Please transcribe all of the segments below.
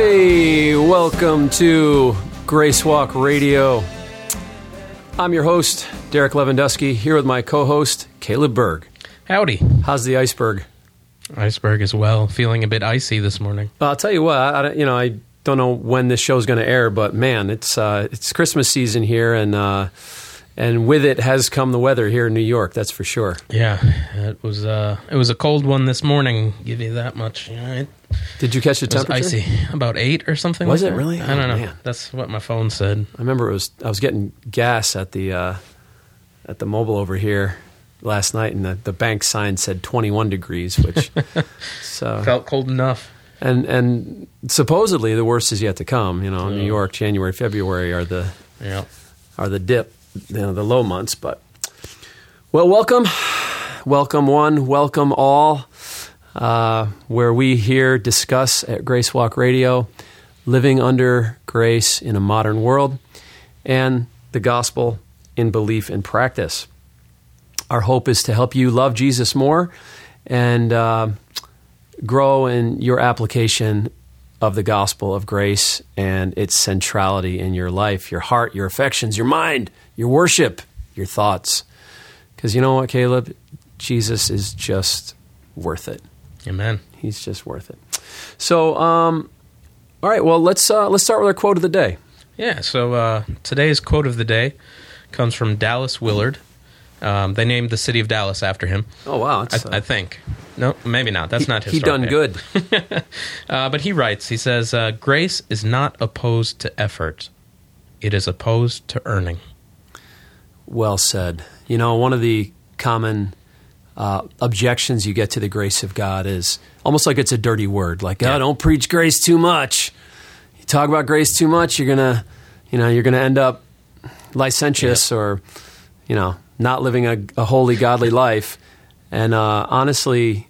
Hey, welcome to Grace Walk Radio. I'm your host, Derek Lewandowski, here with my co host, Caleb Berg. Howdy. How's the iceberg? Iceberg as well. Feeling a bit icy this morning. I'll tell you what, I, I- you know, I don't know when this show's going to air, but man, it's uh, it's Christmas season here, and uh, and with it has come the weather here in New York. That's for sure. Yeah, it was uh, it was a cold one this morning. Give you that much. It, Did you catch the it was temperature? icy, about eight or something. Was like it really? I don't Oh, know. man. That's what my phone said. I remember it was I was getting gas at the uh, at the Mobil over here last night, and the, the bank sign said 21 degrees, which so Felt cold enough. and and supposedly the worst is yet to come. You know, New York, January, February are the Yeah. are the dip, you know, the low months. But well, welcome, welcome one, welcome all. Uh, where we here discuss at Grace Walk Radio, living under grace in a modern world, and the gospel in belief and practice. Our hope is to help you love Jesus more and uh, grow in your application of the gospel of grace and its centrality in your life, your heart, your affections, your mind, your worship, your thoughts. Because you know what, Caleb? Jesus is just worth it. Amen. He's just worth it. So, um, all right. Well, let's uh, let's start with our quote of the day. Yeah. So uh, today's quote of the day comes from Dallas Willard. Um, they named the city of Dallas after him. Oh wow, I, uh, I think. No, maybe not. That's not his. he done good. Uh, but he writes, he says, uh, grace is not opposed to effort, it is opposed to earning. Well said. You know, one of the common uh, objections you get to the grace of God is almost like it's a dirty word. Like, oh, Yeah. don't preach grace too much. You talk about grace too much, you're gonna, you know, you're gonna end up licentious or, you know, not living a, a holy, godly life. And uh, honestly,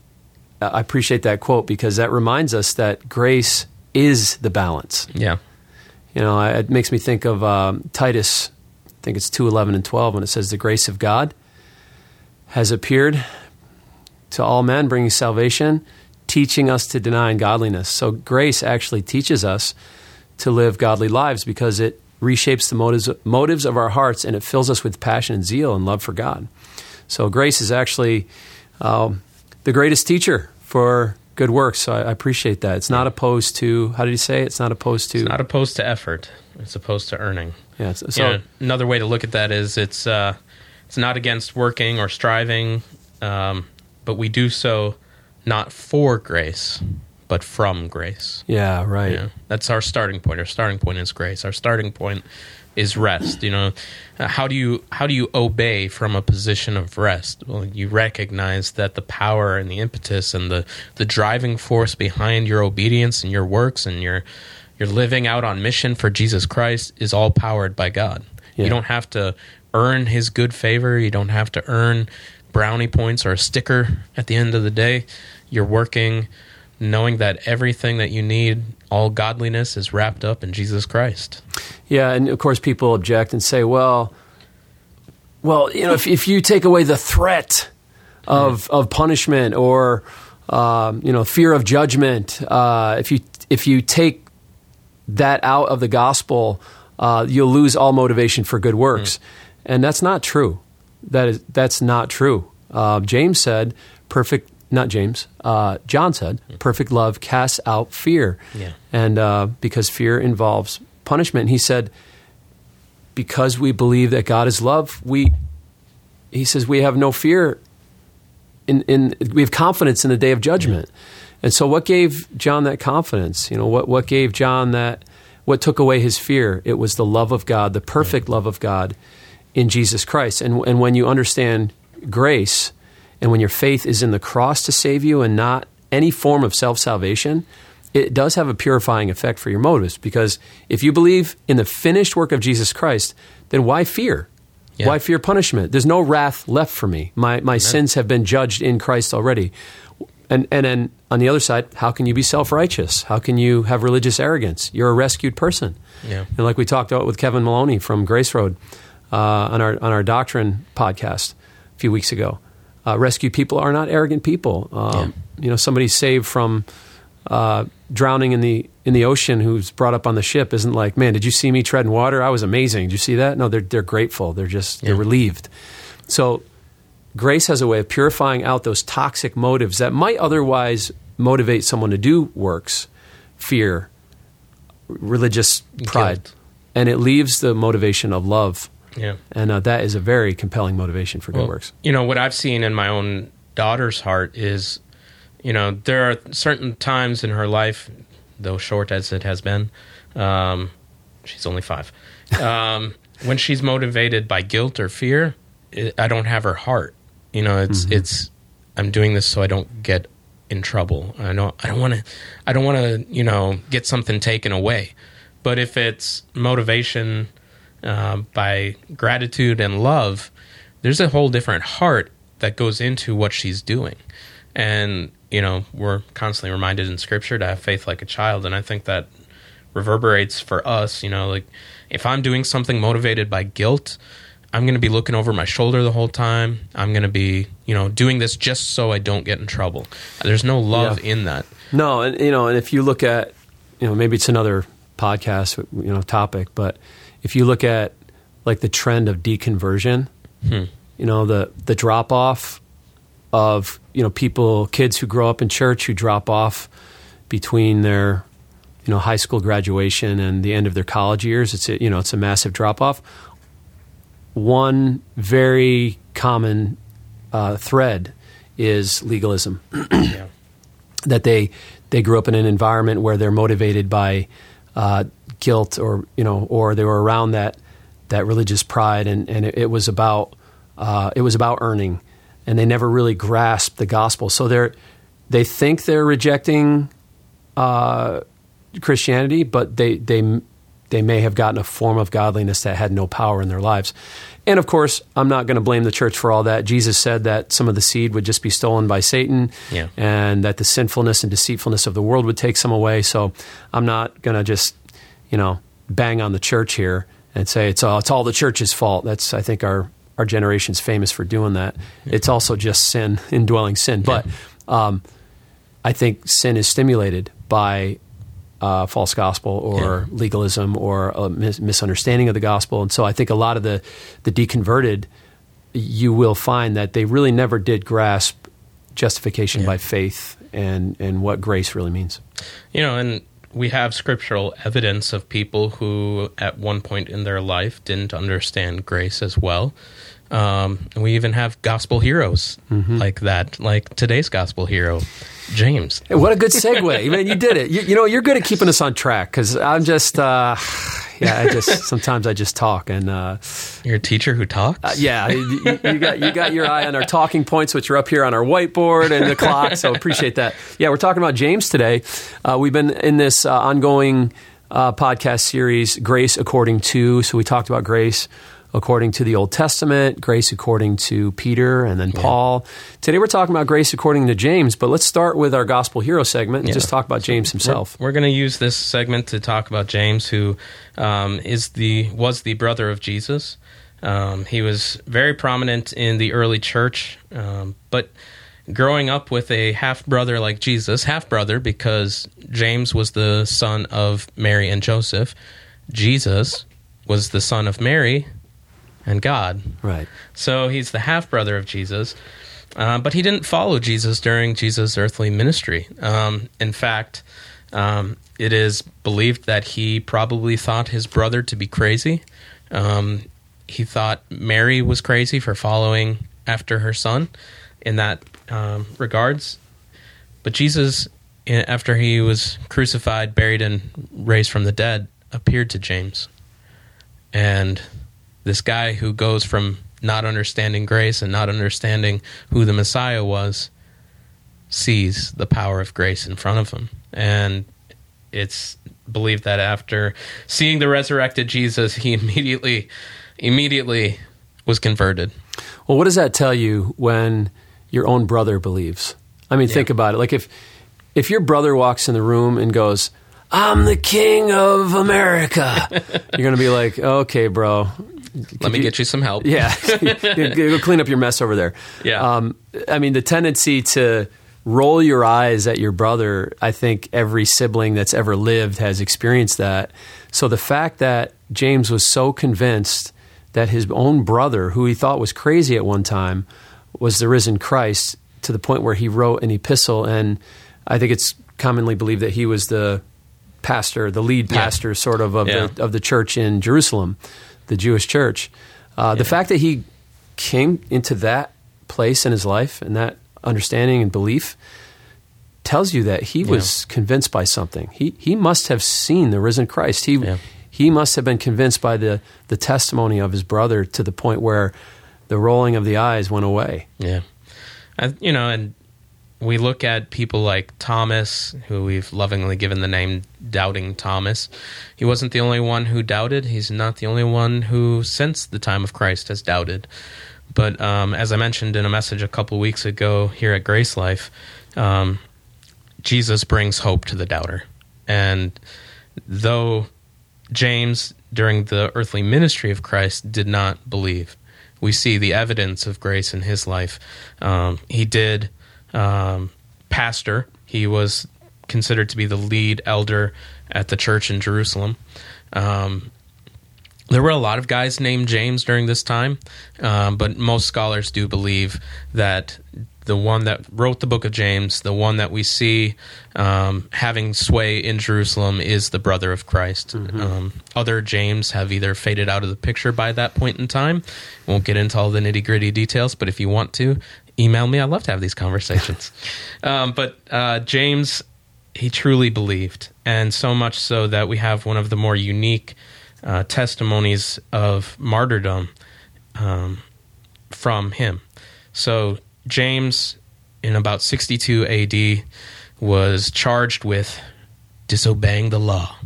I appreciate that quote because that reminds us that grace is the balance. Yeah. You know, it makes me think of um, Titus. Think it's two eleven and twelve when it says, "The grace of God has appeared to all men, bringing salvation, teaching us to deny ungodliness." So, grace actually teaches us to live godly lives because it reshapes the motives motives of our hearts and it fills us with passion and zeal and love for God. So, grace is actually um, the greatest teacher for good work. So, I, I appreciate that. It's not opposed to how did he say? it? It's not opposed to It's not opposed to effort, it's opposed to earning. Yeah. So, So so another way to look at that is it's uh, it's not against working or striving, um, but we do so not for grace, but from grace. yeah, right. Yeah, that's our starting point. Our starting point is grace. Our starting point is rest. You know, Uh, how do you how do you obey from a position of rest? Well, you recognize that the power and the impetus and the the driving force behind your obedience and your works and your your living out on mission for Jesus Christ is all powered by God. Yeah. You don't have to earn His good favor. You don't have to earn brownie points or a sticker at the end of the day. You're working knowing that everything that you need, all godliness, is wrapped up in Jesus Christ. Yeah, and of course, people object and say, "Well, well, you know, if, if you take away the threat of of punishment or um, you know fear of judgment, uh, if you if you take that out of the gospel, uh, you'll lose all motivation for good works, and that's not true. That is that's not true. Uh, James said, "Perfect." Not James. Uh, John said, "Perfect love casts out fear," Yeah. and uh, because fear involves punishment. He said, because we believe that God is love, we he says we have no fear in, in we have confidence in the day of judgment. And so what gave John that confidence? You know, what what gave John that what took away his fear? It was the love of God, the perfect love of God in Jesus Christ. And and when you understand grace and when your faith is in the cross to save you and not any form of self-salvation, it does have a purifying effect for your motives because if you believe in the finished work of Jesus Christ, then why fear? Yeah. Why fear punishment? There's no wrath left for me. My my sins have been judged in Christ already. And and then on the other side, how can you be self righteous? How can you have religious arrogance? You're a rescued person. Yeah. And like we talked about with Kevin Maloney from Grace Road uh, on our on our doctrine podcast a few weeks ago, uh, rescued people are not arrogant people. Um, You know, somebody saved from uh, drowning in the in the ocean who's brought up on the ship isn't like, man, did you see me treading water? I was amazing. Did you see that? No, they're they're grateful. They're just they're relieved. So grace has a way of purifying out those toxic motives that might otherwise motivate someone to do works, fear, religious pride, Guilt. and it leaves the motivation of love. Yeah. And uh, that is a very compelling motivation for good Well, works. You know, what I've seen in my own daughter's heart is, you know, there are certain times in her life, though short as it has been, um, she's only five, um, when she's motivated by guilt or fear, it, I don't have her heart. You know, it's it's I'm doing this so I don't get in trouble. I don't I don't want to I don't want to you know get something taken away. But if it's motivation uh, by gratitude and love, there's a whole different heart that goes into what she's doing. And, you know, we're constantly reminded in scripture to have faith like a child. And I think that reverberates for us, you know, like if I'm doing something motivated by guilt, I'm going to be looking over my shoulder the whole time. I'm going to be, you know, doing this just so I don't get in trouble. There's no love Yeah. in that. No, and you know, and if you look at, you know, maybe it's another podcast, you know, topic, but if you look at like the trend of deconversion, Hmm. you know, the the drop off of you know people, kids who grow up in church who drop off between their you know high school graduation and the end of their college years. It's a, you know it's a massive drop off. One very common uh, thread is legalism Yeah. that they they grew up in an environment where they're motivated by uh, guilt or you know or they were around that that religious pride and and it, it was about uh, it was about earning and they never really grasped the gospel. So they're they think they're rejecting uh, Christianity but they they they may have gotten a form of godliness that had no power in their lives. And of course, I'm not going to blame the church for all that. Jesus said that some of the seed would just be stolen by Satan Yeah. and that the sinfulness and deceitfulness of the world would take some away. So I'm not going to just, you know, bang on the church here and say it's all, it's all the church's fault. That's, I think, our, our generation's famous for doing that. It's also just sin, indwelling sin. But um, I think sin is stimulated by uh, false gospel or legalism or a mis- misunderstanding of the gospel. And so I think a lot of the, the deconverted, you will find that they really never did grasp justification Yeah. by faith and, and what grace really means. You know, and we have scriptural evidence of people who, at one point in their life, didn't understand grace as well. Um, and we even have gospel heroes like that, like today's gospel hero, James. Hey, what a good segue. Man, you did it. You, you know, you're good at keeping us on track because I'm just, uh, yeah, I just, sometimes I just talk and, uh, You're a teacher who talks. Uh, yeah, you, you- you got you got your eye on our talking points, which are up here on our whiteboard and the clock. So appreciate that. Yeah, we're talking about James today. Uh, we've been in this uh, ongoing uh, podcast series, Grace According to. So we talked about grace according to the Old Testament, grace according to Peter, and then Paul. Today we're talking about grace according to James. But let's start with our gospel hero segment and Yeah. just talk about James himself. We're going to use this segment to talk about James, who um, is the was the brother of Jesus. Um, he was very prominent in the early church, um, but growing up with a half brother like Jesus, half brother because James was the son of Mary and Joseph, Jesus was the son of Mary and God. Right. So he's the half brother of Jesus, uh, but he didn't follow Jesus during Jesus' earthly ministry. Um, in fact, um, it is believed that he probably thought his brother to be crazy. Um, he thought Mary was crazy for following after her son in that um, regards. But Jesus, after he was crucified, buried, and raised from the dead, appeared to James. And this guy who goes from not understanding grace and not understanding who the Messiah was sees the power of grace in front of him. And it's believed that after seeing the resurrected Jesus, he immediately immediately was converted. Well, what does that tell you when your own brother believes? I mean, think about it. Like if if your brother walks in the room and goes, "I'm the king of America," you're going to be like, "Okay, bro, Let me you- get you some help. yeah, go clean up your mess over there." Yeah. Um, I mean, the tendency to roll your eyes at your brother. I think every sibling that's ever lived has experienced that. So the fact that James was so convinced that his own brother, who he thought was crazy at one time, was the risen Christ to the point where he wrote an epistle. And I think it's commonly believed that he was the pastor, the lead pastor, yeah. sort of of, yeah. the, of the church in Jerusalem, the Jewish church. Uh, yeah. The fact that he came into that place in his life and that understanding and belief tells you that he was convinced by something. He he must have seen the risen Christ. He he must have been convinced by the the testimony of his brother to the point where the rolling of the eyes went away. Yeah, you know, and we look at people like Thomas, who we've lovingly given the name Doubting Thomas. He wasn't the only one who doubted. He's not the only one who, since the time of Christ, has doubted. But um, as I mentioned in a message a couple weeks ago here at Grace Life, um, Jesus brings hope to the doubter. And though James, during the earthly ministry of Christ, did not believe, we see the evidence of grace in his life. Um, he did um, pastor. He was considered to be the lead elder at the church in Jerusalem. Um, there were a lot of guys named James during this time, um, but most scholars do believe that the one that wrote the book of James, the one that we see um, having sway in Jerusalem, is the brother of Christ. Mm-hmm. Um, other James have either faded out of the picture by that point in time. Won't get into all the nitty gritty details, but if you want to, email me. I love to have these conversations. um, but uh, James, he truly believed, and so much so that we have one of the more unique uh, testimonies of martyrdom um, from him. So James, in about 62 AD, was charged with disobeying the law.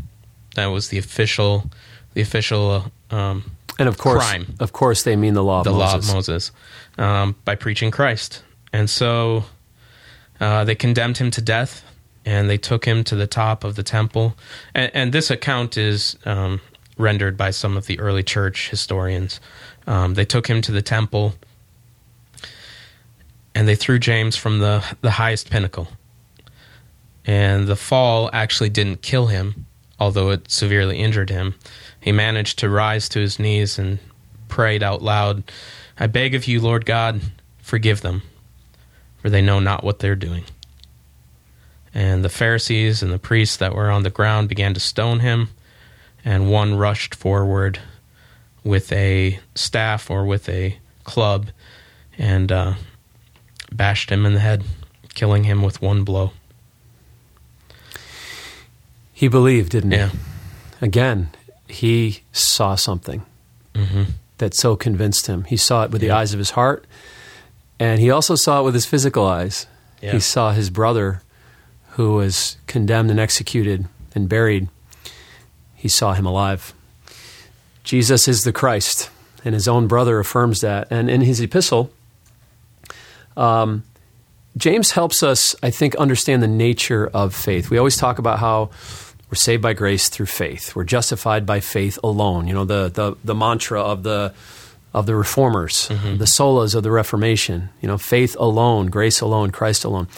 That was the official, the official. Um, and of course, crime. of course, they mean the law. Of the Moses. law of Moses um, by preaching Christ. And so uh, they condemned him to death and they took him to the top of the temple. And, and this account is um, rendered by some of the early church historians. Um, they took him to the temple and they threw James from the, the highest pinnacle. And the fall actually didn't kill him, although it severely injured him. He managed to rise to his knees and prayed out loud I beg of you, Lord God, forgive them, for they know not what they're doing. And the Pharisees and the priests that were on the ground began to stone him, and one rushed forward with a staff or with a club and uh, bashed him in the head, killing him with one blow. He believed, didn't yeah. he? Again, he saw something. Mm-hmm that so convinced him. He saw it with yeah. the eyes of his heart, and he also saw it with his physical eyes. Yeah. He saw his brother, who was condemned and executed and buried. He saw him alive. Jesus is the Christ, and his own brother affirms that. And in his epistle, um, James helps us, I think, understand the nature of faith. We always talk about how we're saved by grace through faith. We're justified by faith alone. You know, the, the, the mantra of the, of the reformers, mm-hmm. the solas of the Reformation. You know, faith alone, grace alone, Christ alone.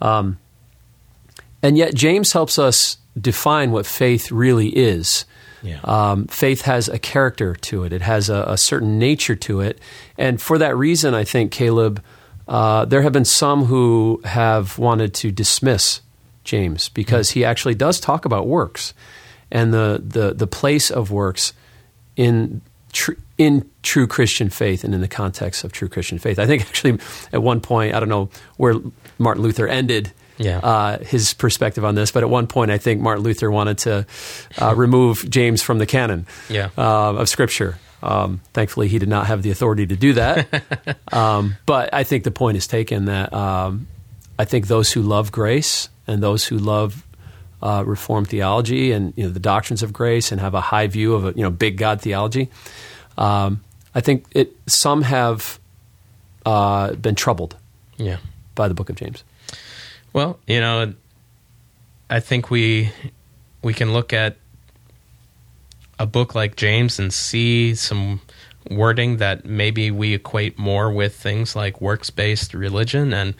Um, and yet, James helps us define what faith really is. Yeah. Um, faith has a character to it, it has a, a, certain nature to it. And for that reason, I think, Caleb, uh, there have been some who have wanted to dismiss James because he actually does talk about works and the the, the place of works in tr- in true Christian faith and in the context of true Christian faith. I think actually at one point I don't know where Martin Luther ended. Yeah. Uh, his perspective on this, but at one point I think Martin Luther wanted to uh, remove James from the canon yeah. uh, of Scripture. Um, thankfully, he did not have the authority to do that. um, but I think the point is taken that um, I think those who love grace and those who love uh, Reformed theology and you know, the doctrines of grace and have a high view of a you know big God theology. Um, I think it some have uh, been troubled, yeah. by the Book of James. Well, you know, I think we we can look at a book like James and see some wording that maybe we equate more with things like works based religion, and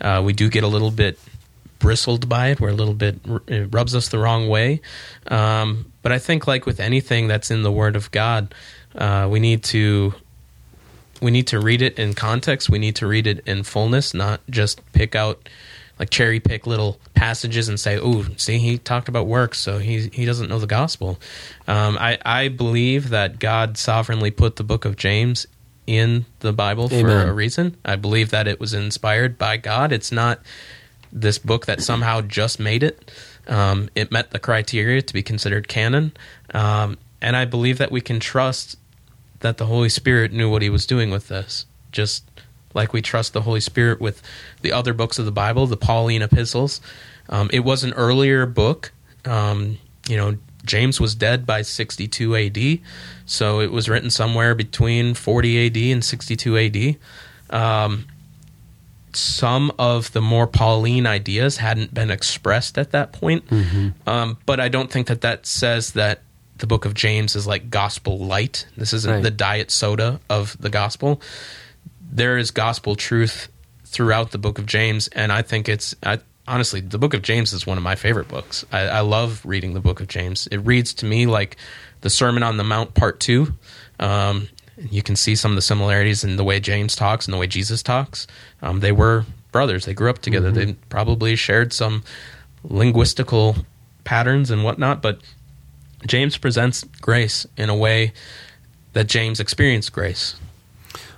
uh, we do get a little bit bristled by it. We're a little bit, it rubs us the wrong way. Um, but I think, like with anything that's in the Word of God, uh, we need to. We need to read it in context. We need to read it in fullness, not just pick out like cherry pick little passages and say, "Oh, see, he talked about works, so he he doesn't know the gospel." Um, I I believe that God sovereignly put the book of James in the Bible for a reason. I believe that it was inspired by God. It's not this book that somehow just made it. Um, it met the criteria to be considered canon, um, and I believe that we can trust that the Holy Spirit knew what He was doing with this. Just like we trust the Holy Spirit with the other books of the Bible, the Pauline epistles. Um, it was an earlier book. Um, you know, James was dead by 62 AD, so it was written somewhere between 40 AD and 62 AD. Um, some of the more Pauline ideas hadn't been expressed at that point, um, but I don't think that that says that the book of James is like gospel light. This isn't Right. the diet soda of the gospel there is gospel truth throughout the book of James, and I think it's I, honestly the book of James is one of my favorite books. I, I love reading the book of James. It reads to me like the Sermon on the Mount Part Two. Um, you can see some of the similarities in the way James talks and the way Jesus talks. Um, they were brothers; they grew up together. They probably shared some linguistical patterns and whatnot, but James presents grace in a way that James experienced grace.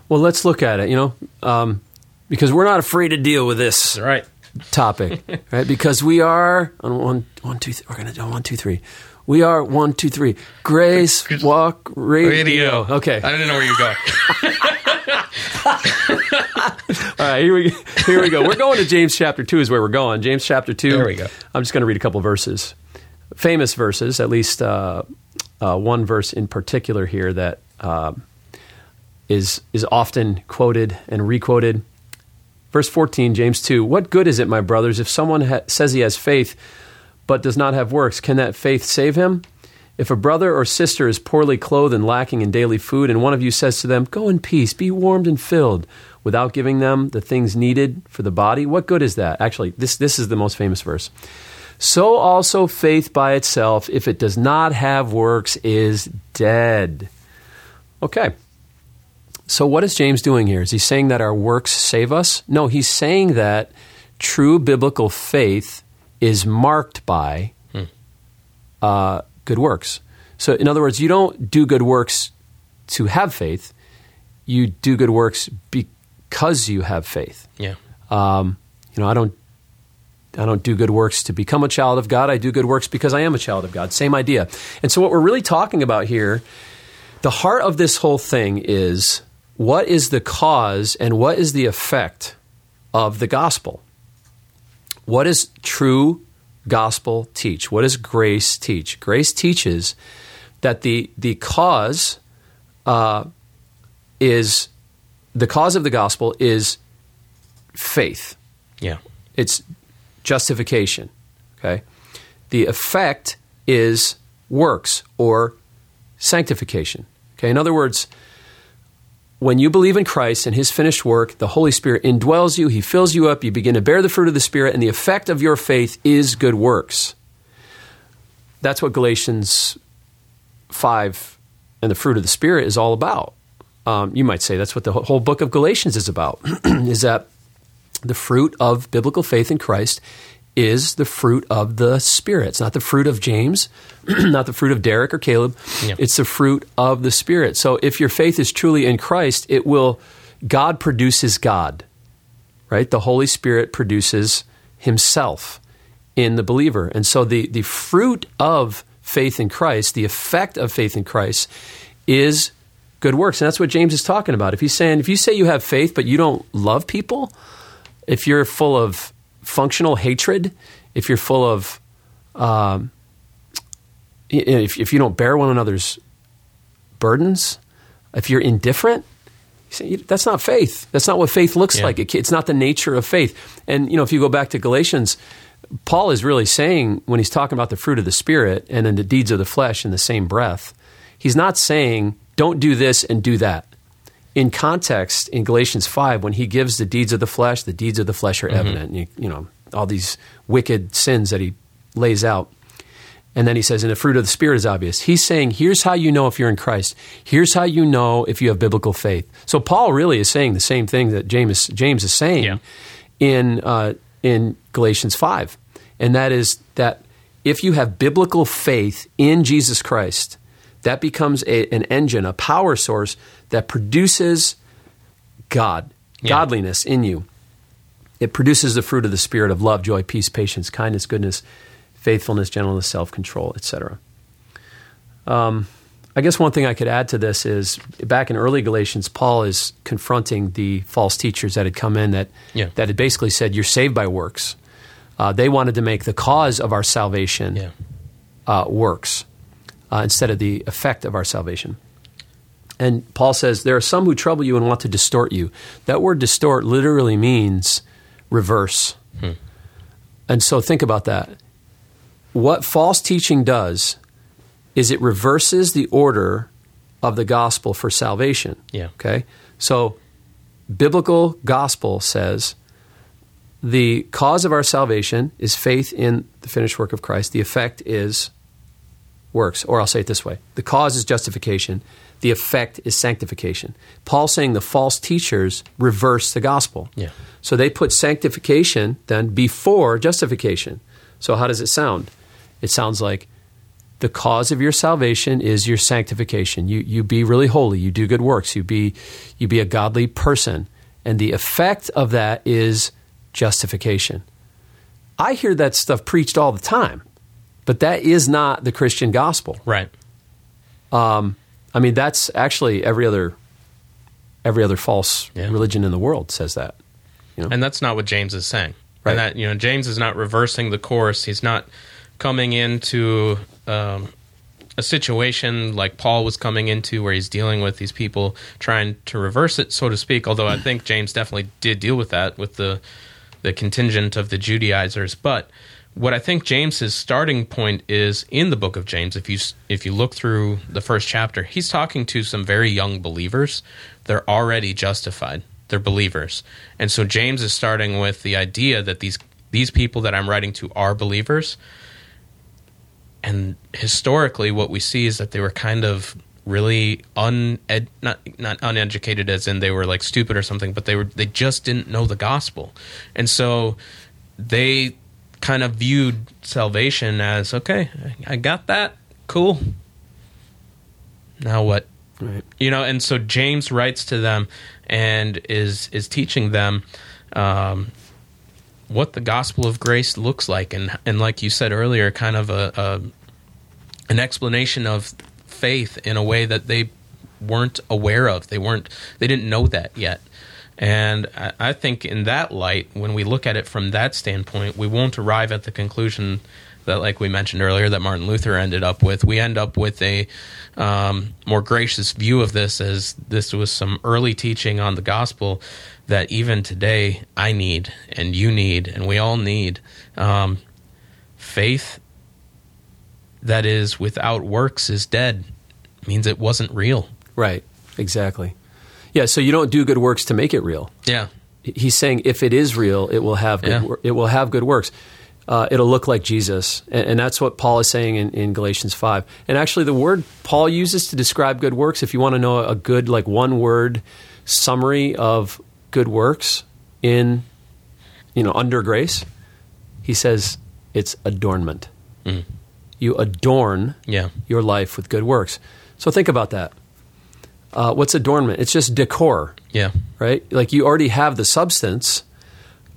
Well, let's look at it. You know, um, because we're not afraid to deal with this right. topic, right? Because we are on one, one, two. Th- we're gonna do one, two, three. We are one, two, three. Grace Walk Radio. Okay. I didn't know where you were going. All right. Here we here we go. We're going to James chapter two. Is where we're going. James chapter two. There we go. I'm just going to read a couple verses, famous verses. At least uh, uh, one verse in particular here that uh, is is often quoted and requoted. Verse 14, James 2. What good is it, my brothers, if someone ha- says he has faith but does not have works? Can that faith save him? If a brother or sister is poorly clothed and lacking in daily food, and one of you says to them, Go in peace, be warmed and filled, without giving them the things needed for the body, what good is that? Actually, this, this is the most famous verse. So also faith by itself, if it does not have works, is dead. Okay. So, what is James doing here? Is he saying that our works save us? No, he's saying that true biblical faith is marked by uh, good works. So, in other words, you don't do good works to have faith, you do good works because you have faith. Yeah. Um, you know, I don't. I don't do good works to become a child of God. I do good works because I am a child of God. Same idea. And so, what we're really talking about here, the heart of this whole thing is what is the cause and what is the effect of the gospel? What is true gospel teach? What does grace teach? Grace teaches that the the cause uh, is the cause of the gospel is faith. Yeah. It's justification. Okay, the effect is works or sanctification. Okay, in other words, when you believe in Christ and His finished work, the Holy Spirit indwells you. He fills you up. You begin to bear the fruit of the Spirit, and the effect of your faith is good works. That's what Galatians five and the fruit of the Spirit is all about. Um, you might say that's what the whole book of Galatians is about. is that the fruit of biblical faith in Christ is the fruit of the Spirit. It's not the fruit of James, not the fruit of Derek or Caleb. Yeah. It's the fruit of the Spirit. So if your faith is truly in Christ, it will, God produces God, right? The Holy Spirit produces Himself in the believer. And so the, the fruit of faith in Christ, the effect of faith in Christ, is good works. And that's what James is talking about. If he's saying, if you say you have faith, but you don't love people, if you're full of functional hatred, if you're full of, um, if, if you don't bear one another's burdens, if you're indifferent, that's not faith. That's not what faith looks Yeah. like. It, it's not the nature of faith. And you know, if you go back to Galatians, Paul is really saying when he's talking about the fruit of the spirit and then the deeds of the flesh in the same breath, he's not saying don't do this and do that. In context, in Galatians 5, when he gives the deeds of the flesh, the deeds of the flesh are evident. You, you know, all these wicked sins that he lays out. And then he says, and the fruit of the Spirit is obvious. He's saying, here's how you know if you're in Christ. Here's how you know if you have biblical faith. So Paul really is saying the same thing that James, James is saying Yeah. in, uh, in Galatians 5. And that is that if you have biblical faith in Jesus Christ, that becomes a, an engine, a power source that produces God, Yeah. godliness in you. It produces the fruit of the Spirit of love, joy, peace, patience, kindness, goodness, faithfulness, gentleness, self control, etc. Um, I guess one thing I could add to this is back in early Galatians, Paul is confronting the false teachers that had come in that, Yeah. that had basically said, You're saved by works. Uh, they wanted to make the cause of our salvation Yeah. uh, works uh, instead of the effect of our salvation. And Paul says, There are some who trouble you and want to distort you. That word distort literally means reverse. Hmm. And so think about that. What false teaching does is it reverses the order of the gospel for salvation. Yeah. Okay? So biblical gospel says the cause of our salvation is faith in the finished work of Christ. The effect is works. Or I'll say it this way the cause is justification, the effect is sanctification. Paul's saying the false teachers reverse the gospel. Yeah. So they put sanctification then before justification. So how does it sound? It sounds like the cause of your salvation is your sanctification. You you be really holy, you do good works, you be you be a godly person. And the effect of that is justification. I hear that stuff preached all the time, but that is not the Christian gospel. Right. Um, I mean, that's actually every other every other false Yeah. religion in the world says that. And that's not what James is saying. Right. And that you know, James is not reversing the course. He's not coming into um, a situation like Paul was coming into, where he's dealing with these people trying to reverse it, so to speak. Although I think James definitely did deal with that with the the contingent of the Judaizers. But what I think James's starting point is in the book of James. If you if you look through the first chapter, he's talking to some very young believers. They're already justified. They're believers, and so James is starting with the idea that these these people that I'm writing to are believers. And historically, what we see is that they were kind of really uned not not uneducated as in they were like stupid or something but they were they just didn't know the gospel and so they kind of viewed salvation as okay i got that. Cool. Now what? Right. you know and so james writes to them and is is teaching them um, what the gospel of grace looks like. And and like you said earlier kind of a, a an explanation of faith in a way that they weren't aware of. They weren't they didn't know that yet and I, think in that light when we look at it from that standpoint we won't arrive at the conclusion that like we mentioned earlier that martin luther ended up with we end up with a um, more gracious view of this as this was some early teaching on the gospel that even today i need and you need and we all need um, faith that is without works is dead means it wasn't real Right. Exactly. Yeah. So you don't do good works to make it real. yeah He's saying if it is real, it will have good, Yeah. it will have good works. Uh, it'll look like Jesus, and, and that's what Paul is saying in, in Galatians five. And actually, the word Paul uses to describe good works, if you want to know a good like one word summary of good works in you know under grace, he says it's adornment. You adorn yeah your life with good works. So think about that. Uh, what's adornment? It's just decor, yeah right? Like you already have the substance,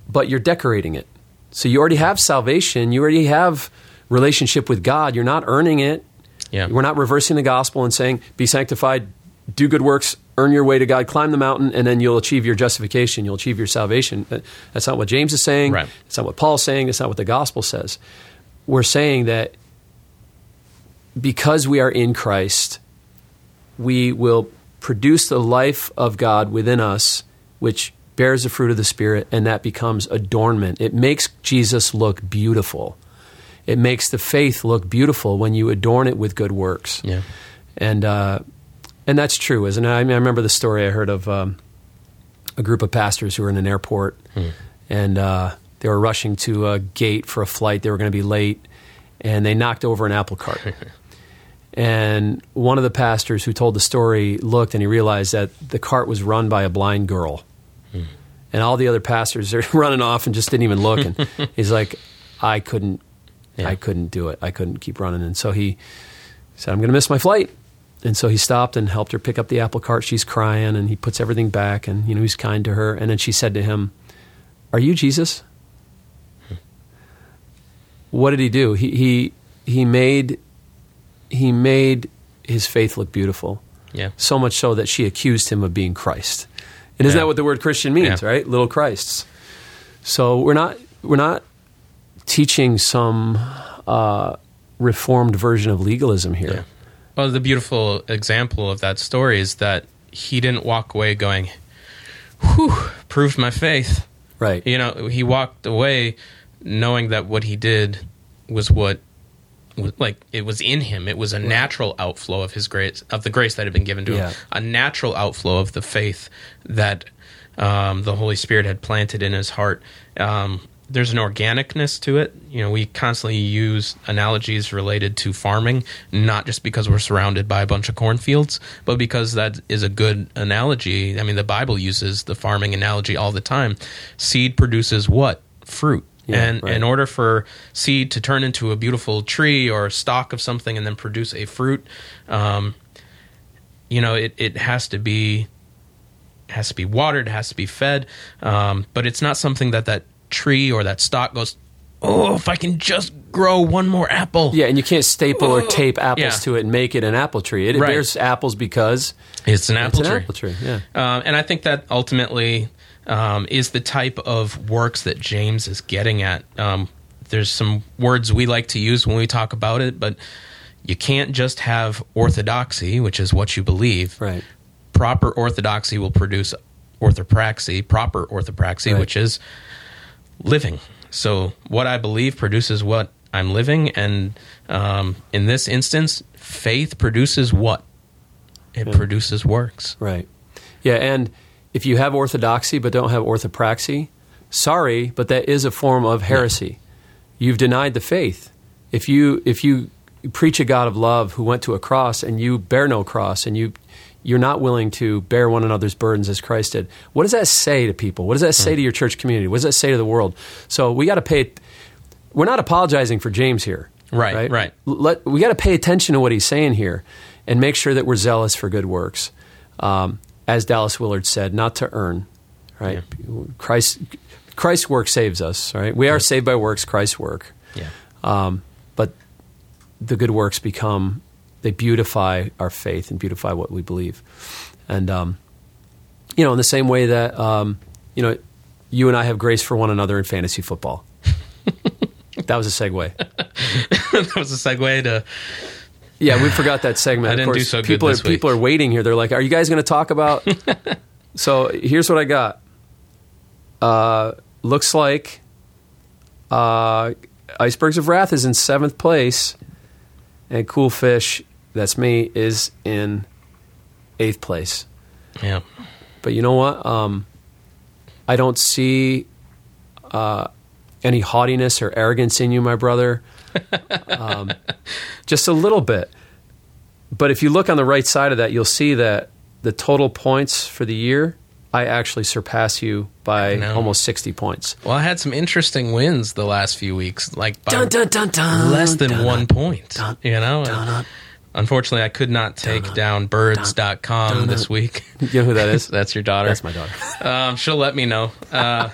but you're decorating it. So you already have salvation. You already have relationship with God. You're not earning it. yeah We're not reversing the gospel and saying, "Be sanctified, do good works, earn your way to God, climb the mountain, and then you'll achieve your justification. You'll achieve your salvation." That's not what James is saying. Right. That's not what Paul's saying. That's not what the gospel says. We're saying that because we are in Christ, we will produce the life of God within us, which bears the fruit of the Spirit, and that becomes adornment. It makes Jesus look beautiful. It makes the faith look beautiful when you adorn it with good works. yeah And uh, and that's true, isn't it? I mean, I remember the story I heard of um, a group of pastors who were in an airport, and uh, they were rushing to a gate for a flight. They were going to be late, and they knocked over an apple cart. and one of the pastors who told the story looked, and he realized that the cart was run by a blind girl, hmm. and all the other pastors are running off and just didn't even look. And he's like, "I couldn't, Yeah. I couldn't do it. I couldn't keep running." And so he said, I'm going to miss my flight. And so he stopped and helped her pick up the apple cart. She's crying and he puts everything back and, you know, he's kind to her. And then she said to him, Are you Jesus? Hmm. What did he do? He, he, he made, he made his faith look beautiful. Yeah. So much so that she accused him of being Christ. And isn't Yeah. that what the word Christian means, Yeah. right? Little Christs. So we're not, we're not teaching some uh, reformed version of legalism here. Yeah. Well, the beautiful example of that story is that he didn't walk away going, "Whew, proved my faith." Right. You know, he walked away knowing that what he did was what like it was in him. It was a natural outflow of his grace, of the grace that had been given to Yeah. him, a natural outflow of the faith that um, the Holy Spirit had planted in his heart. Um, there's an organicness to it. You know, we constantly use analogies related to farming, not just because we're surrounded by a bunch of cornfields, but because that is a good analogy. I mean, the Bible uses the farming analogy all the time. Seed produces what? Fruit. Yeah, and right. in order for seed to turn into a beautiful tree or a stalk of something and then produce a fruit, um, you know, it, it has to be has to be watered, it has to be fed, um, but it's not something that that tree or that stalk goes. Oh, if I can just grow one more apple, Yeah, and you can't staple or tape apples Yeah. to it and make it an apple tree. It Right. bears apples because it's an apple it's an tree. apple tree. Yeah. Um, and I think that ultimately um, is the type of works that James is getting at. Um, there's some words we like to use when we talk about it, but you can't just have orthodoxy, which is what you believe. Right. Proper orthodoxy will produce orthopraxy, proper orthopraxy, Right. which is living. So what I believe produces what I'm living, and um, in this instance, faith produces what it produces works. Right. Yeah, and if you have orthodoxy but don't have orthopraxy, sorry, but that is a form of heresy. You've denied the faith. If you if you preach a God of love who went to a cross and you bear no cross and you you're not willing to bear one another's burdens as Christ did. What does that say to people? What does that say to your church community? What does that say to the world? So we got to pay we're not apologizing for James here. Right, right. Let, we got to pay attention to what he's saying here and make sure that we're zealous for good works. Um, as Dallas Willard said, not to earn, right? Christ, Christ's work saves us, right? We are saved by works, Christ's work. Yeah. Um, but the good works become, they beautify our faith and beautify what we believe. And, um, you know, in the same way that, um, you know, you and I have grace for one another in fantasy football. that was a segue. that was a segue to Yeah, we forgot that segment. I Of didn't do course, so good people are people week. are waiting here. They're like, "Are you guys going to talk about?" so here's what I got. Uh, looks like uh, Icebergs of Wrath is in seventh place, and Cool Fish, that's me, is in eighth place. yeah. But you know what? Um, I don't see uh, any haughtiness or arrogance in you, my brother. Um, just a little bit. But if you look on the right side of that, you'll see that the total points for the year, I actually surpass you by almost 60 points. Well, I had some interesting wins the last few weeks, like by Dun, dun, dun, dun, less than dun, one point. dun, you know, dun, unfortunately, I could not take down birds.com this week. You know who that is? That's your daughter. That's my daughter. Um, she'll let me know. Uh,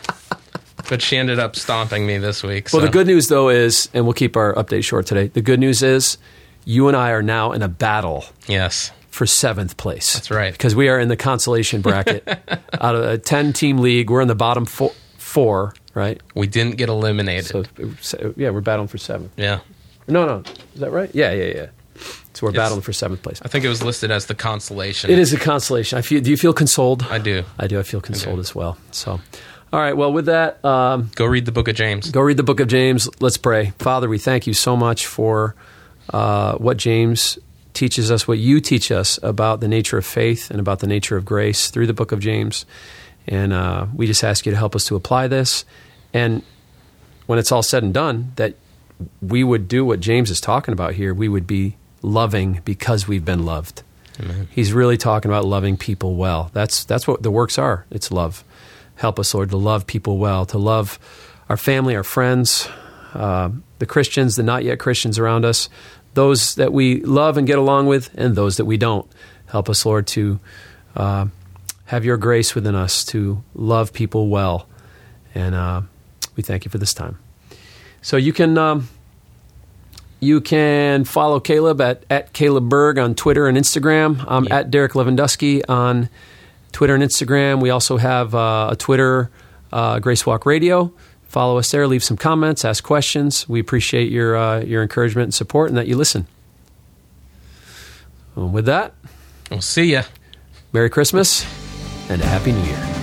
but she ended up stomping me this week. Well, the good news, though, is, and we'll keep our update short today. The good news is you and I are now in a battle yes, for seventh place. That's right. Because we are in the consolation bracket. Out of a 10 team league, we're in the bottom four, four right? we didn't get eliminated. So, so, yeah, we're battling for seventh. yeah, No, no. Is that right? Yeah, yeah, yeah. So we're It's- battling for seventh place. I think it was listed as the consolation. It is a consolation. I feel. Do you feel consoled? I do. I do. I feel consoled as well. So, all right. Well, with that, um, Go read the book of James. go read the book of James. Let's pray. Father, we thank you so much for uh, what James teaches us what you teach us about the nature of faith and about the nature of grace through the book of James. And uh, we just ask you to help us to apply this. And when it's all said and done, that we would do what James is talking about here. We would be loving because we've been loved. Amen. He's really talking about loving people well. That's that's what the works are. It's love. Help us, Lord, to love people well, to love our family, our friends, uh, the Christians, the not yet Christians around us, those that we love and get along with, and those that we don't. Help us, Lord, to uh, have your grace within us to love people well. And uh, we thank you for this time. So you can. Um, you can follow Caleb at, at Caleb Berg on Twitter and Instagram. I'm Yeah. at Derek Lewandowski on Twitter and Instagram. We also have uh, a Twitter, uh, Grace Walk Radio. Follow us there. Leave some comments. Ask questions. We appreciate your uh, your encouragement and support, and that you listen. Well, with that, We'll see you. Merry Christmas and a Happy New Year.